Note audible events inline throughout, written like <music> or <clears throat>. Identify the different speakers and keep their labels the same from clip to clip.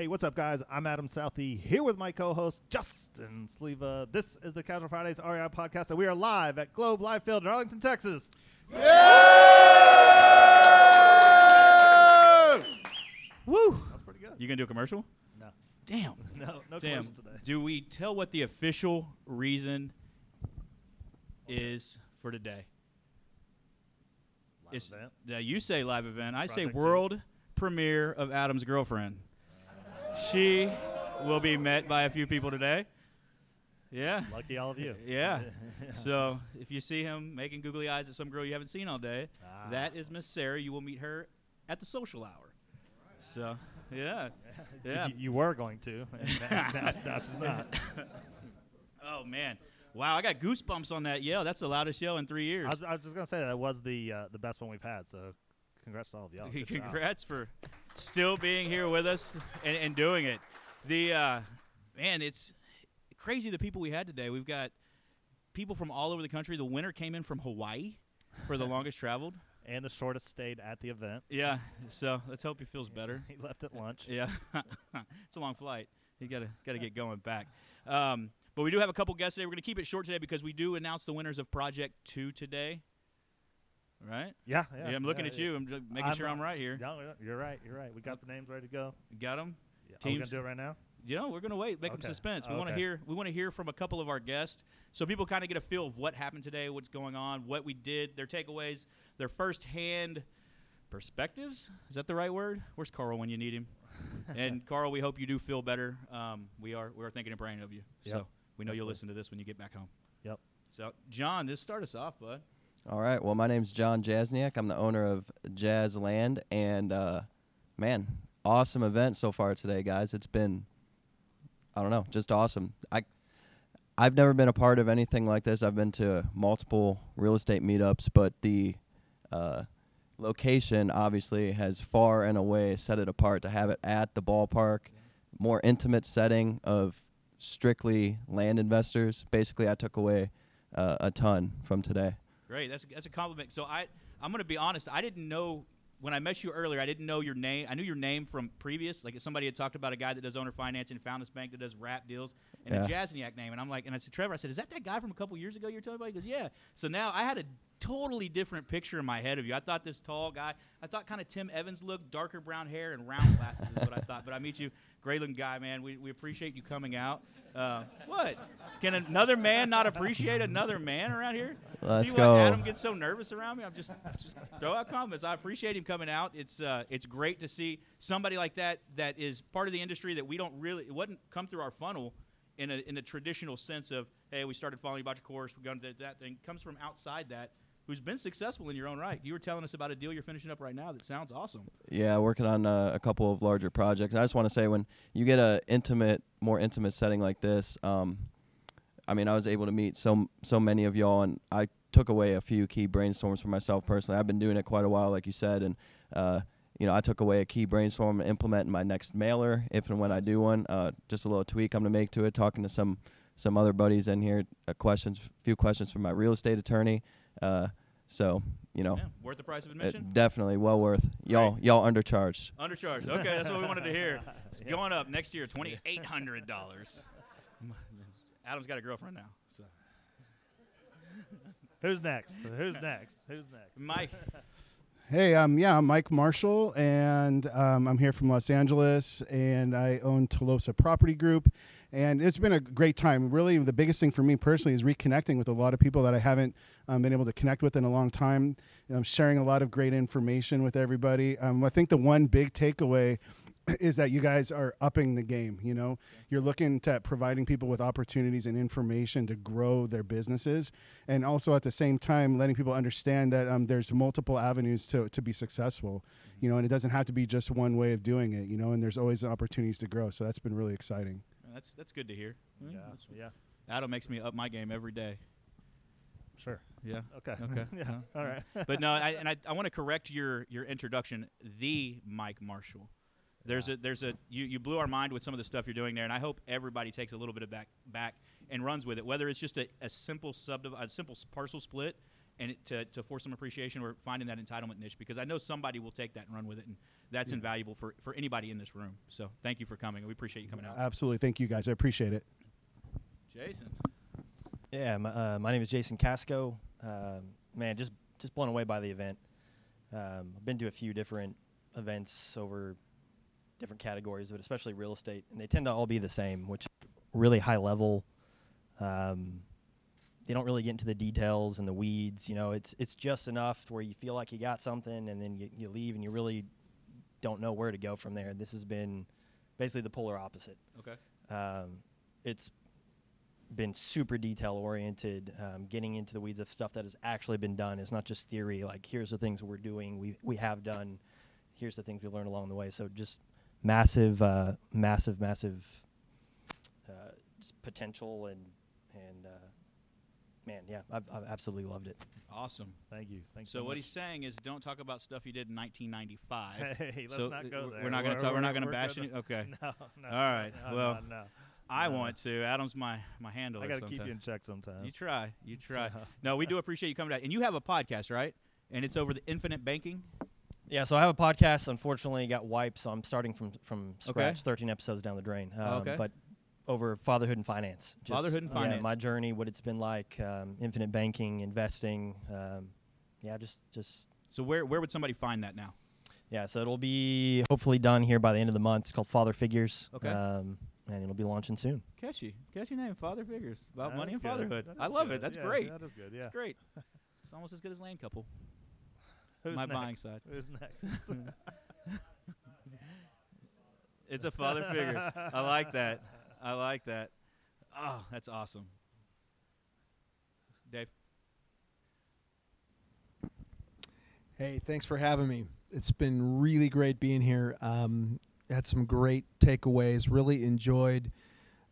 Speaker 1: Hey, what's up, guys? I'm Adam Southey here with my co-host Justin Sleva. This is the Casual Fridays REI podcast, and we are live at Globe Life Field in Arlington, Texas.
Speaker 2: Woo!
Speaker 1: That's pretty good.
Speaker 2: You gonna do a commercial?
Speaker 1: No,
Speaker 2: Damn. <laughs>
Speaker 1: no, no
Speaker 2: Damn.
Speaker 1: commercial today.
Speaker 2: Do we tell what the official reason is for today?
Speaker 1: Live
Speaker 2: It's-
Speaker 1: event.
Speaker 2: Now you say live event. I say
Speaker 1: Project two.
Speaker 2: world premiere of Adam's girlfriend. She will be met by a few people today. Yeah.
Speaker 1: Lucky all of you. <laughs>
Speaker 2: Yeah. So if you see him making googly eyes at some girl you haven't seen all day,
Speaker 1: Ah.
Speaker 2: that is Miss Sarah. You will meet her at the social hour. So yeah.
Speaker 1: You- <laughs>
Speaker 2: Yeah.
Speaker 1: You, you were going to, and <laughs> now, now, now she's not.
Speaker 2: Oh man! Wow, I got goosebumps on that yell. That's the loudest yell in three years.
Speaker 1: I was, I was just gonna say that was the uh, the best one we've had. So, congrats to all of y'all. Good job.
Speaker 2: Congrats for still being here with us and, and doing it. The uh, man, it's crazy the people we had today. We've got people from all over the country. The winner came in from Hawaii for the <laughs> longest traveled.
Speaker 1: And the shortest stayed at the event.
Speaker 2: Yeah, so let's hope he feels better. <laughs>
Speaker 1: He left at lunch.
Speaker 2: Yeah, <laughs> it's a long flight. You gotta gotta get going back. Um, but we do have a couple guests today. We're gonna keep it short today because we do announce the winners of Project Two today. Right?
Speaker 1: Yeah, yeah.
Speaker 2: Yeah, I'm looking
Speaker 1: yeah,
Speaker 2: at you. I'm just making sure
Speaker 1: uh,
Speaker 2: I'm right here.
Speaker 1: Yeah, you're right. You're right. We got the names ready to go.
Speaker 2: You got them?
Speaker 1: Yeah. Are we gonna
Speaker 2: Teams-
Speaker 1: do it right now?
Speaker 2: You know, we're gonna wait, make them suspense. We want to
Speaker 1: Okay.
Speaker 2: hear. We want to hear from a couple of our guests, so people kind of get a feel of what happened today, what's going on, what we did, their takeaways, their first-hand perspectives. Is that the right word? Where's Carl when you need him? <laughs> and Carl, we hope you do feel better. Um, we are we are thinking and praying of you.
Speaker 1: Yep.
Speaker 2: So we know you'll listen to this when you get back home.
Speaker 1: Yep.
Speaker 2: So John, this start us off, bud.
Speaker 3: All right. Well, my name's John Jasniak. I'm the owner of Jazz Land, and uh, man, awesome event so far today, guys. It's been, I don't know, just awesome. I, I've never been a part of anything like this. I've been to multiple real estate meetups, but the uh, location obviously has far and away set it apart to have it at the ballpark, more intimate setting of strictly land investors. Basically, I took away uh, a ton from today.
Speaker 2: Great. That's that's a compliment. So I I'm gonna be honest. I didn't know when I met you earlier. I didn't know your name. I knew your name from previous. Like somebody had talked about a guy that does owner financing, found this bank that does wrap deals, and a
Speaker 3: Yeah.
Speaker 2: Jasniak name. And I'm like, and I said, Trevor, I said, is that that guy from a couple years ago you're telling me about? He goes, yeah. So now I had a totally different picture in my head of you. I thought this tall guy. I thought kind of Tim Evans look, darker brown hair and round glasses is what I thought. But I meet you, great looking guy, man. We, we appreciate you coming out. Uh, what? Can another man not appreciate another man around here?
Speaker 3: Let's
Speaker 2: See
Speaker 3: go.
Speaker 2: Adam gets so nervous around me? I'm just just throw out comments. I appreciate him coming out. It's uh, it's great to see somebody like that that is part of the industry that we don't really it wouldn't come through our funnel in a in a traditional sense of hey we started following you about your course we're going to that thing comes from outside that who's been successful in your own right. You were telling us about a deal you're finishing up right now that sounds awesome.
Speaker 3: Yeah, working on uh, a couple of larger projects. I just want to say when you get a intimate, more intimate setting like this, um, I mean, I was able to meet so so many of y'all, and I took away a few key brainstorms for myself personally. I've been doing it quite a while, like you said, and uh, you know, I took away a key brainstorm to implement in my next mailer if and when I do one. Uh, just a little tweak I'm gonna make to it. Talking to some some other buddies in here, uh, questions, few questions from my real estate attorney. Uh, so you know,
Speaker 2: Yeah, worth the price of admission.
Speaker 3: definitely well worth. Y'all y'all undercharged.
Speaker 2: Undercharged. Okay, that's what we wanted to hear. <laughs> It's going up next year, twenty eight hundred dollars. <laughs> Adam's got a girlfriend now, so <laughs>
Speaker 1: Who's next? Who's next? Who's next?
Speaker 2: Mike.
Speaker 4: Hey, um, yeah, I'm Mike Marshall, and um, I'm here from Los Angeles, and I own Tolosa Property Group, and it's been a great time. Really, the biggest thing for me personally is reconnecting with a lot of people that I haven't um, been able to connect with in a long time. I'm sharing a lot of great information with everybody. Um, I think the one big takeaway <clears throat> is that you guys are upping the game. You know, you're looking to providing people with opportunities and information to grow their businesses, and also at the same time letting people understand that um, there's multiple avenues to to be successful. You know, and it doesn't have to be just one way of doing it. You know, and there's always opportunities to grow. So that's been really exciting.
Speaker 2: That's that's good to hear.
Speaker 1: Yeah,
Speaker 2: That's-
Speaker 1: yeah.
Speaker 2: Adam makes me up my game every day.
Speaker 1: Sure.
Speaker 2: Yeah.
Speaker 1: Okay.
Speaker 2: Okay. <laughs>
Speaker 1: yeah. All right. <laughs>
Speaker 2: but no, I, and I, I want to correct your your introduction. The Mike Marshall. There's
Speaker 1: Yeah.
Speaker 2: a there's a you, you blew our mind with some of the stuff you're doing there, and I hope everybody takes a little bit of back back and runs with it. Whether it's just a, a simple subdiv a simple parcel split, and it, to to force some appreciation, or finding that entitlement niche, because I know somebody will take that and run with it, and that's
Speaker 4: Yeah.
Speaker 2: invaluable for for anybody in this room. So thank you for coming. We appreciate you coming out,
Speaker 4: Absolutely. Thank you guys. I appreciate it.
Speaker 2: Jason.
Speaker 5: Yeah, my, uh, my name is Jason Casco. Um, man, just just blown away by the event. Um, I've been to a few different events over different categories, but especially real estate, and they tend to all be the same, which really high level. Um, they don't really get into the details and the weeds. You know, it's it's just enough where you feel like you got something, and then you, you leave, and you really don't know where to go from there. This has been basically the polar opposite.
Speaker 2: Okay.
Speaker 5: Um, it's been super detail oriented, um, getting into the weeds of stuff that has actually been done. It's not just theory. Like here's the things we're doing. We we have done. Here's the things we learned along the way. So just massive, uh, massive, massive uh, potential and and uh, man, yeah, I've, I've absolutely loved it.
Speaker 2: Awesome.
Speaker 1: Thank you. Thank you.
Speaker 2: So what he's saying is, don't talk about stuff you did in 1995. <laughs>
Speaker 1: Hey, let's
Speaker 2: so
Speaker 1: not
Speaker 2: uh,
Speaker 1: go there.
Speaker 2: We're not going to talk. We're not going to bash any. Okay. <laughs>
Speaker 1: No, no.
Speaker 2: All right,
Speaker 1: No,
Speaker 2: well,
Speaker 1: no, no.
Speaker 2: I want to. Adam's my my handler.
Speaker 1: I got to keep you in check sometimes.
Speaker 2: You try. You <laughs> try. No, we do appreciate you coming out. And you have a podcast, right? And it's over the Infinite Banking.
Speaker 5: Yeah, so I have a podcast. Unfortunately, got wiped, so I'm starting from from scratch. Okay. 13 episodes down the drain. Um,
Speaker 2: Okay.
Speaker 5: But over fatherhood and finance. Just,
Speaker 2: Fatherhood and
Speaker 5: yeah,
Speaker 2: finance.
Speaker 5: my journey, what it's been like, um, infinite banking, investing. Um, yeah, just just
Speaker 2: So where where would somebody find that now?
Speaker 5: yeah. So it'll be hopefully done here by the end of the month. It's called Father Figures.
Speaker 2: Okay.
Speaker 5: Um, and it'll be launching soon.
Speaker 2: Catchy, catchy name, Father Figures about
Speaker 1: That's
Speaker 2: money and
Speaker 1: good.
Speaker 2: fatherhood. I love
Speaker 1: good.
Speaker 2: it. That's
Speaker 1: Yeah,
Speaker 2: great.
Speaker 1: That is good. Yeah.
Speaker 2: It's great. <laughs> It's almost as good as Land Couple. <laughs>
Speaker 1: Who's
Speaker 2: my
Speaker 1: next?
Speaker 2: buying side.
Speaker 1: Who's next? <laughs>
Speaker 2: It's a father figure. I like that. I like that. Oh, that's awesome. Dave.
Speaker 6: Hey, thanks for having me. It's been really great being here. Um, had some great takeaways. Really enjoyed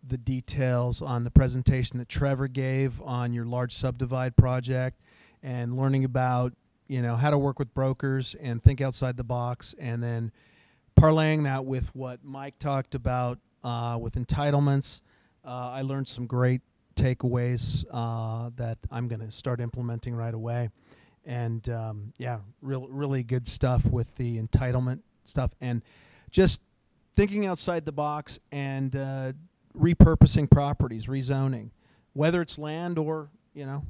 Speaker 6: the details on the presentation that Trevor gave on your large subdivide project, and learning about you know how to work with brokers and think outside the box, and then parlaying that with what Mike talked about uh, with entitlements. Uh, I learned some great takeaways uh, that I'm going to start implementing right away and um, yeah, real really good stuff with the entitlement stuff, and just thinking outside the box and uh, repurposing properties, rezoning, whether it's land or you know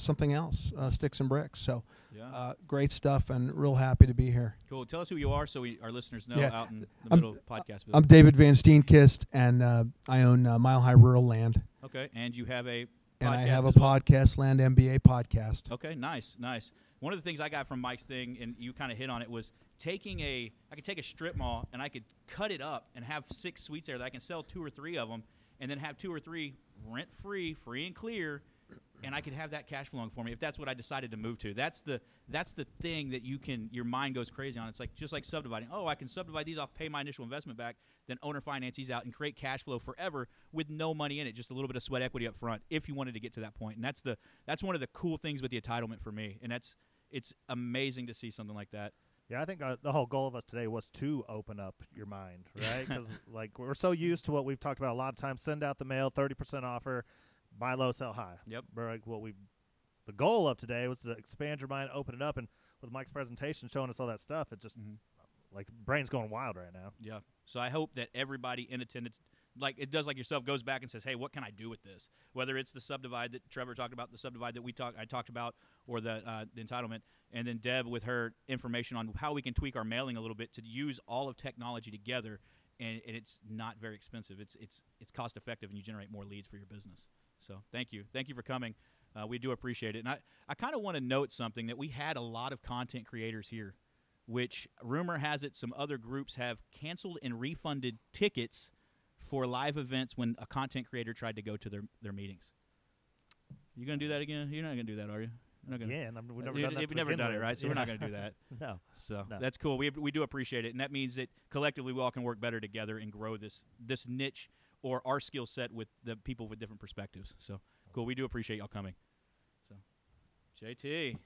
Speaker 6: something else, uh, sticks and bricks. So
Speaker 2: Yeah.
Speaker 6: uh, great stuff, and real happy to be here.
Speaker 2: cool. Tell us who you are so we, our listeners know
Speaker 6: Yeah.
Speaker 2: out in the
Speaker 6: I'm-
Speaker 2: middle of podcast.
Speaker 6: I'm David Van Steenkist, and uh, I own uh, Mile High Rural Land,
Speaker 2: okay. And you have a
Speaker 6: and I have a
Speaker 2: well?
Speaker 6: podcast, Land MBA podcast.
Speaker 2: Okay, nice, nice. One of the things I got from Mike's thing, and you kind of hit on it, was taking a. I could take a strip mall and I could cut it up and have six suites there that I can sell two or three of them, and then have two or three rent free, free and clear, and I could have that cash flowing for me if that's what I decided to move to. That's the that's the thing that you can your mind goes crazy on. It's like just like subdividing. Oh, I can subdivide these off, pay my initial investment back, then owner finance these out and create cash flow forever with no money in it, just a little bit of sweat equity up front if you wanted to get to that point. And that's the that's one of the cool things with the entitlement for me. And that's it's amazing to see something like that.
Speaker 1: Yeah, I think uh, the whole goal of us today was to open up your mind, right? <laughs> Because like we're so used to what we've talked about a lot of times: send out the mail, thirty percent offer, buy low, sell high.
Speaker 2: Yep.
Speaker 1: But like what we, the goal of today was to expand your mind, open it up, and with Mike's presentation showing us all that stuff, it just
Speaker 2: Mhm.
Speaker 1: like brain's going wild right now.
Speaker 2: Yeah. So I hope that everybody in attendance, like it does, like yourself, goes back and says, "Hey, what can I do with this?" Whether it's the subdivide that Trevor talked about, the subdivide that we talked, I talked about, or the uh, the entitlement, and then Deb with her information on how we can tweak our mailing a little bit to use all of technology together, and, and it's not very expensive. It's it's it's cost effective, and you generate more leads for your business. So thank you, thank you for coming. Uh, we do appreciate it, and I I kind of want to note something that we had a lot of content creators here which rumor has it some other groups have canceled and refunded tickets for live events when a content creator tried to go to their, their meetings. You gonna do that again? You're not gonna do that, are you? You're not gonna.
Speaker 1: Again, I mean, we've
Speaker 2: Uh,
Speaker 1: never
Speaker 2: you-
Speaker 1: done that.
Speaker 2: You've never done it, right? So we're not gonna do that. <laughs>
Speaker 1: no.
Speaker 2: So
Speaker 1: No.
Speaker 2: that's cool. We, we do appreciate it, and that means that collectively we all can work better together and grow this this niche or our skill set with the people with different perspectives. So cool. We do appreciate y'all coming. So JT,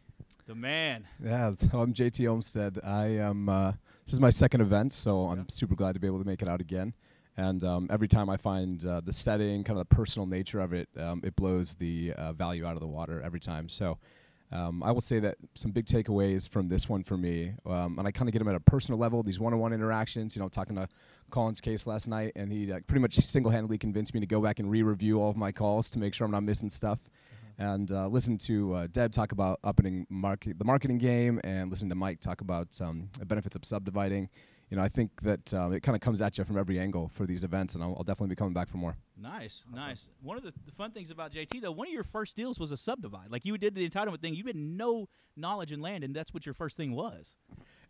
Speaker 2: the man.
Speaker 7: Yeah, <laughs> so I'm JT Olmstead. I am. Uh, this is my second event, so I'm super glad to be able to make it out again. And um, every time I find uh, the setting, kind of the personal nature of it, um, it blows the uh, value out of the water every time. So um, I will say that some big takeaways from this one for me, um, and I kind of get them at a personal level. These one-on-one interactions. You know, talking to Colin's case last night, and he uh, pretty much single-handedly convinced me to go back and re-review all of my calls to make sure I'm not missing stuff and uh, listen to uh, Deb talk about upping market, the marketing game, and listen to Mike talk about um, the benefits of subdividing. You know, I think that um, it kind of comes at you from every angle for these events, and I'll, I'll definitely be coming back for more.
Speaker 2: Nice, nice. One of the, the fun things about JT though, one of your first deals was a subdivide. Like you did the entitlement thing. You had no knowledge in land, and that's what your first thing was.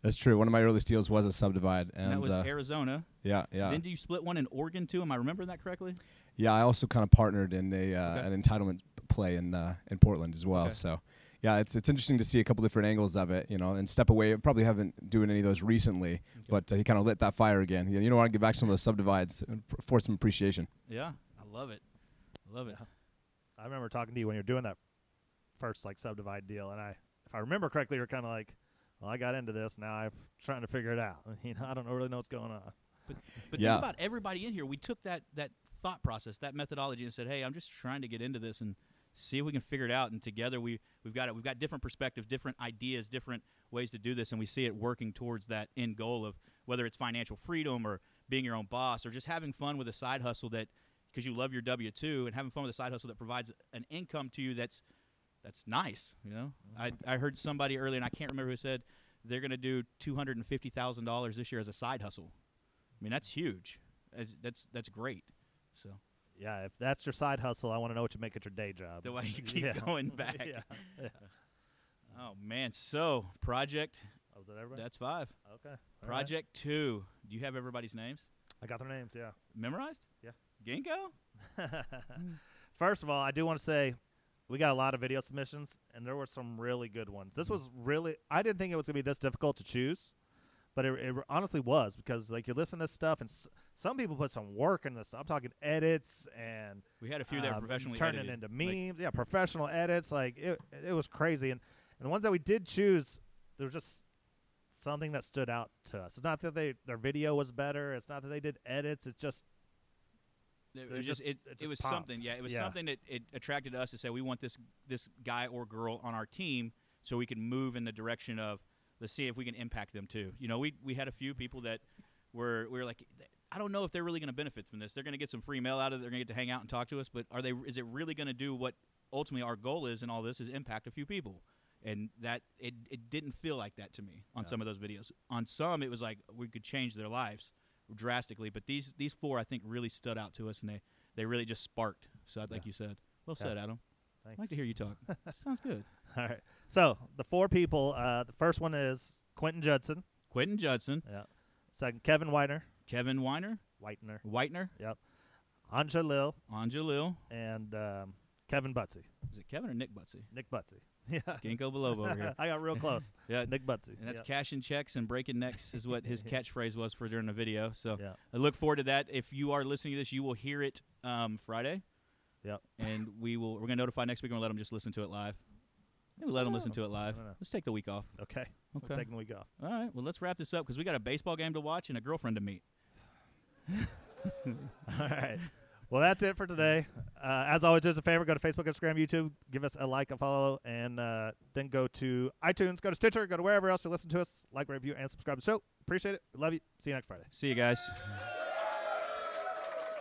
Speaker 7: That's true. One of my earliest deals was a subdivide,
Speaker 2: And,
Speaker 7: and,
Speaker 2: that was
Speaker 7: uh,
Speaker 2: Arizona.
Speaker 7: yeah, yeah,
Speaker 2: Then do you split one in Oregon too? Am I remembering that correctly?
Speaker 7: yeah. I also kind of partnered in a uh,
Speaker 2: Okay.
Speaker 7: an entitlement play in uh, in Portland as well.
Speaker 2: Okay.
Speaker 7: So. Yeah, it's it's interesting to see a couple different angles of it, you know, and step away. Probably haven't doing any of those recently, but uh, he kind of lit that fire again. You, know, you know, want to get back some of those subdivides and f- for some appreciation.
Speaker 2: Yeah, I love it. I love it.
Speaker 1: I remember talking to you when you were doing that first like subdivide deal, and I, if I remember correctly, you're kind of like, "Well, I got into this. Now I'm trying to figure it out. <laughs> You know, I don't really know what's going on."
Speaker 2: But
Speaker 7: Yeah.
Speaker 2: think about everybody in here. We took that that thought process, that methodology, and said, "Hey, I'm just trying to get into this and see if we can figure it out." And together, we we've got it. We've got different perspectives, different ideas, different ways to do this, and we see it working towards that end goal of whether it's financial freedom or being your own boss or just having fun with a side hustle that because you love your W two and having fun with a side hustle that provides an income to you that's that's nice. You know, I mm-hmm. I heard somebody earlier, and I can't remember who said they're going to do two hundred and fifty thousand dollars this year as a side hustle. I mean, that's huge. That's that's, that's great. So
Speaker 1: Yeah, if that's your side hustle, I want to know what you make at your day job.
Speaker 2: the way you <laughs> keep
Speaker 1: Yeah.
Speaker 2: going <laughs> back.
Speaker 1: yeah. yeah. <laughs>
Speaker 2: Oh man. So project
Speaker 1: Oh, that everybody?
Speaker 2: that's five.
Speaker 1: okay. all right.
Speaker 2: Project two. Do you have everybody's names
Speaker 1: I got their names. Yeah.
Speaker 2: memorized?
Speaker 1: Yeah.
Speaker 2: Ginkgo.
Speaker 1: First of all, I do want to say we got a lot of video submissions, and there were some really good ones. This was really, I didn't think it was going to be this difficult to choose, but it, it honestly was because, like, you listen to this stuff, and s- some people put some work into this. Stuff I'm talking edits and
Speaker 2: We had a few that were
Speaker 1: um,
Speaker 2: professionally
Speaker 1: turning
Speaker 2: edited.
Speaker 1: into
Speaker 2: Like,
Speaker 1: memes. yeah, professional edits. Like, it, it was crazy. And, and the ones that we did choose, there was just something that stood out to us. It's not that they their video was better. It's not that they did edits. It's just
Speaker 2: It, was just,
Speaker 1: just-
Speaker 2: it,
Speaker 1: it
Speaker 2: it was
Speaker 1: popped.
Speaker 2: something. Yeah, it was
Speaker 1: Yeah.
Speaker 2: something that it attracted us to say we want this this guy or girl on our team so we can move in the direction of let's see if we can impact them too. You know, we we had a few people that were we were like I don't know if they're really going to benefit from this. They're going to get some free mail out of it. They're going to get to hang out and talk to us, but are they is it really going to do what ultimately our goal is in all this is impact a few people? And that it it didn't feel like that to me on
Speaker 1: Yeah.
Speaker 2: some of those videos. On some it was like we could change their lives drastically, but these these four I think really stood out to us and they they really just sparked. So like
Speaker 1: Yeah.
Speaker 2: you said, well
Speaker 1: Yeah.
Speaker 2: said, Adam.
Speaker 1: thanks.
Speaker 2: I'd like to hear you talk. <laughs> Sounds good.
Speaker 1: All right. So the four people. Uh, the first one is Quentin Judson.
Speaker 2: Quentin Judson,
Speaker 1: Yeah. Second, Kevin Whitener.
Speaker 2: Kevin Weiner,
Speaker 1: Whitener.
Speaker 2: Whitener,
Speaker 1: Yep. Anja Lil
Speaker 2: Angelil.
Speaker 1: and um, Kevin Butsy.
Speaker 2: Is it Kevin or Nick Butsy?
Speaker 1: Nick Butsy. <laughs> Yeah.
Speaker 2: Ginkgo biloba over here. <laughs>
Speaker 1: I got real close. <laughs>
Speaker 2: Yeah,
Speaker 1: Nick Butsy.
Speaker 2: and that's
Speaker 1: Yep.
Speaker 2: cashing checks and breaking necks is what his catchphrase was for during the video. So
Speaker 1: Yeah.
Speaker 2: I look forward to that. If you are listening to this, you will hear it um, Friday.
Speaker 1: Yep.
Speaker 2: And we will. We're gonna notify next week. and We'll let them just listen to it live. Maybe let them listen to it live.
Speaker 1: I don't know.
Speaker 2: Let's take the week off.
Speaker 1: Okay. We're
Speaker 2: Okay.
Speaker 1: taking the week off.
Speaker 2: All right. Well, let's wrap this up because we got a baseball game to watch and a girlfriend to meet. <laughs> <laughs>
Speaker 1: All right. Well, that's it for today. Uh, as always, do us a favor: go to Facebook, Instagram, YouTube, give us a like, a follow, and uh, then go to iTunes, go to Stitcher, go to wherever else you listen to us. Like, review, and subscribe to the show. Appreciate it. Love you. See you next Friday.
Speaker 2: See you guys.